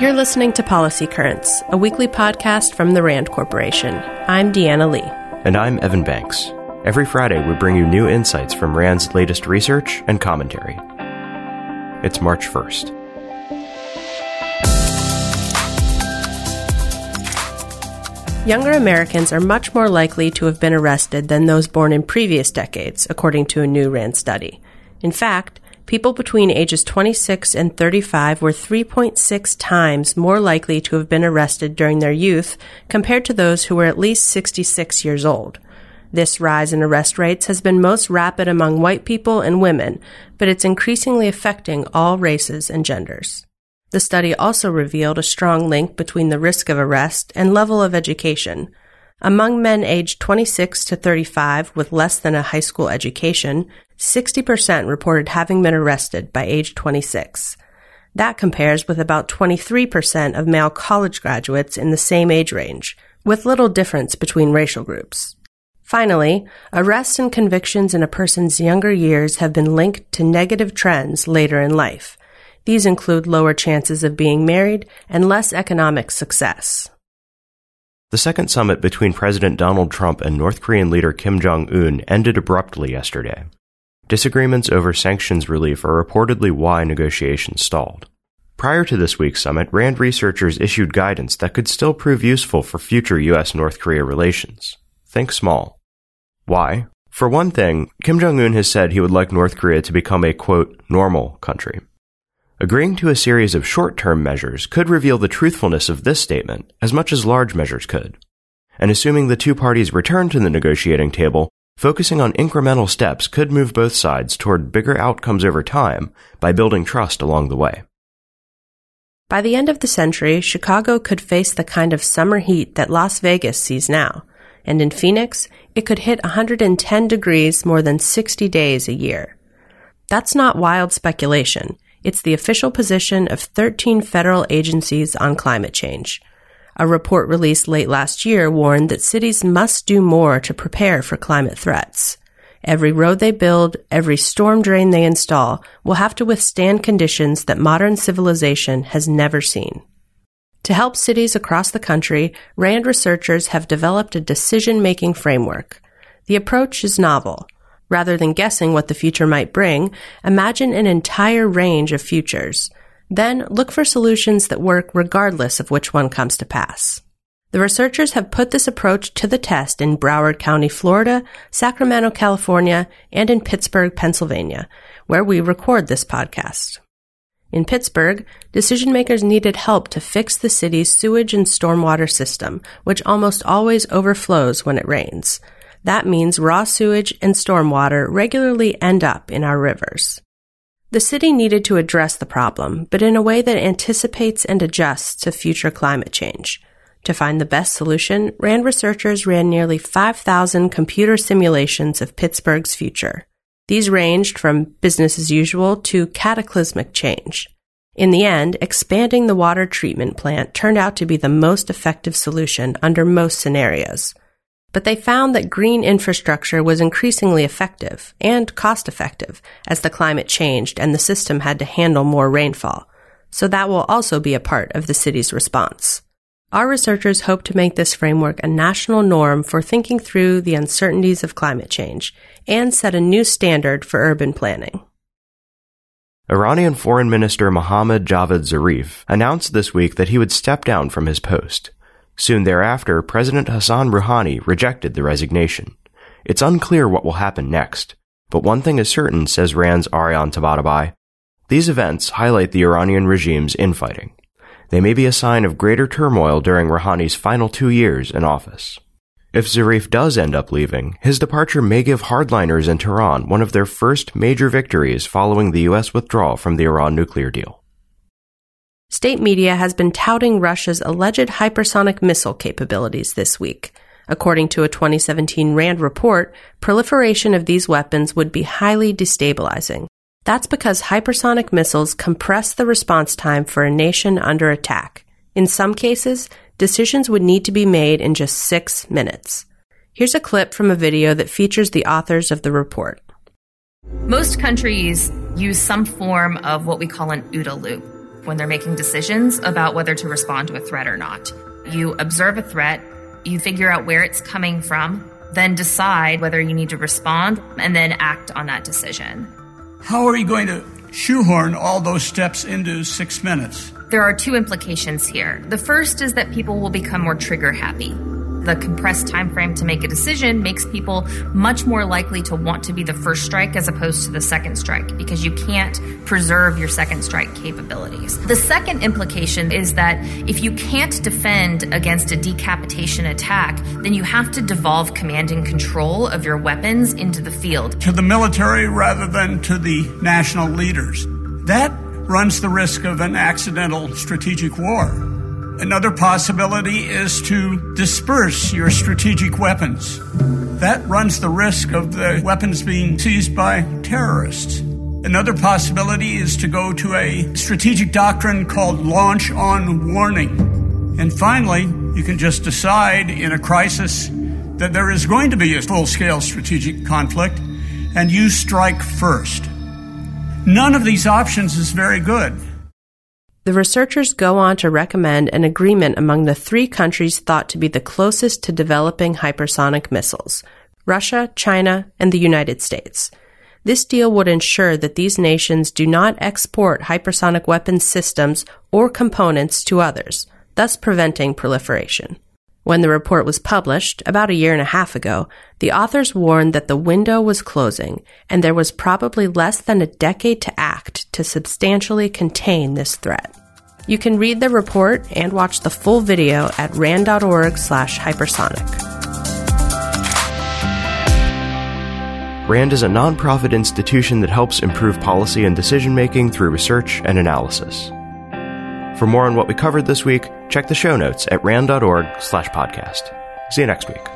You're listening to Policy Currents, a weekly podcast from the RAND Corporation. I'm Deanna Lee. And I'm Evan Banks. Every Friday, we bring you new insights from RAND's latest research and commentary. It's March 1st. Younger Americans are much more likely to have been arrested than those born in previous decades, according to a new RAND study. In fact, people between ages 26 and 35 were 3.6 times more likely to have been arrested during their youth compared to those who were at least 66 years old. This rise in arrest rates has been most rapid among white people and women, but it's increasingly affecting all races and genders. The study also revealed a strong link between the risk of arrest and level of education. Among men aged 26 to 35 with less than a high school education, 60% reported having been arrested by age 26. That compares with about 23% of male college graduates in the same age range, with little difference between racial groups. Finally, arrests and convictions in a person's younger years have been linked to negative trends later in life. These include lower chances of being married and less economic success. The second summit between President Donald Trump and North Korean leader Kim Jong un ended abruptly yesterday. Disagreements over sanctions relief are reportedly why negotiations stalled. Prior to this week's summit, RAND researchers issued guidance that could still prove useful for future U.S. North Korea relations. Think small. Why? For one thing, Kim Jong un has said he would like North Korea to become a, quote, normal country. Agreeing to a series of short term measures could reveal the truthfulness of this statement as much as large measures could. And assuming the two parties return to the negotiating table, focusing on incremental steps could move both sides toward bigger outcomes over time by building trust along the way. By the end of the century, Chicago could face the kind of summer heat that Las Vegas sees now, and in Phoenix, it could hit 110 degrees more than 60 days a year. That's not wild speculation. It's the official position of 13 federal agencies on climate change. A report released late last year warned that cities must do more to prepare for climate threats. Every road they build, every storm drain they install will have to withstand conditions that modern civilization has never seen. To help cities across the country, RAND researchers have developed a decision making framework. The approach is novel. Rather than guessing what the future might bring, imagine an entire range of futures. Then look for solutions that work regardless of which one comes to pass. The researchers have put this approach to the test in Broward County, Florida, Sacramento, California, and in Pittsburgh, Pennsylvania, where we record this podcast. In Pittsburgh, decision makers needed help to fix the city's sewage and stormwater system, which almost always overflows when it rains. That means raw sewage and stormwater regularly end up in our rivers. The city needed to address the problem, but in a way that anticipates and adjusts to future climate change. To find the best solution, RAND researchers ran nearly 5,000 computer simulations of Pittsburgh's future. These ranged from business as usual to cataclysmic change. In the end, expanding the water treatment plant turned out to be the most effective solution under most scenarios but they found that green infrastructure was increasingly effective and cost effective as the climate changed and the system had to handle more rainfall. So that will also be a part of the city's response. Our researchers hope to make this framework a national norm for thinking through the uncertainties of climate change and set a new standard for urban planning. Iranian Foreign Minister Mohammad Javad Zarif announced this week that he would step down from his post. Soon thereafter, President Hassan Rouhani rejected the resignation. It's unclear what will happen next, but one thing is certain, says RAND's Ariane Tabatabai. These events highlight the Iranian regime's infighting. They may be a sign of greater turmoil during Rouhani's final two years in office. If Zarif does end up leaving, his departure may give hardliners in Tehran one of their first major victories following the U.S. withdrawal from the Iran nuclear deal state media has been touting Russia's alleged hypersonic missile capabilities this week. According to a 2017 RAND report, proliferation of these weapons would be highly destabilizing. That's because hypersonic missiles compress the response time for a nation under attack. In some cases, decisions would need to be made in just six minutes. Here's a clip from a video that features the authors of the report. Most countries use some form of what we call an OODA loop when they're making decisions about whether to respond to a threat or not. You observe a threat, you figure out where it's coming from, then decide whether you need to respond, and then act on that decision. How are you going to shoehorn all those steps into six minutes? There are two implications here. The first is that people will become more trigger happy the compressed time frame to make a decision makes people much more likely to want to be the first strike as opposed to the second strike because you can't preserve your second strike capabilities. The second implication is that if you can't defend against a decapitation attack, then you have to devolve command and control of your weapons into the field. To the military rather than to the national leaders. That runs the risk of an accidental strategic war. Another possibility is to disperse your strategic weapons. That runs the risk of the weapons being seized by terrorists. Another possibility is to go to a strategic doctrine called launch on warning. And finally, you can just decide in a crisis that there is going to be a full scale strategic conflict and you strike first. None of these options is very good. The researchers go on to recommend an agreement among the three countries thought to be the closest to developing hypersonic missiles Russia, China, and the United States. This deal would ensure that these nations do not export hypersonic weapons systems or components to others, thus preventing proliferation. When the report was published, about a year and a half ago, the authors warned that the window was closing and there was probably less than a decade to act to substantially contain this threat. You can read the report and watch the full video at rand.org slash hypersonic. RAND is a nonprofit institution that helps improve policy and decision making through research and analysis. For more on what we covered this week, check the show notes at rand.org slash podcast. See you next week.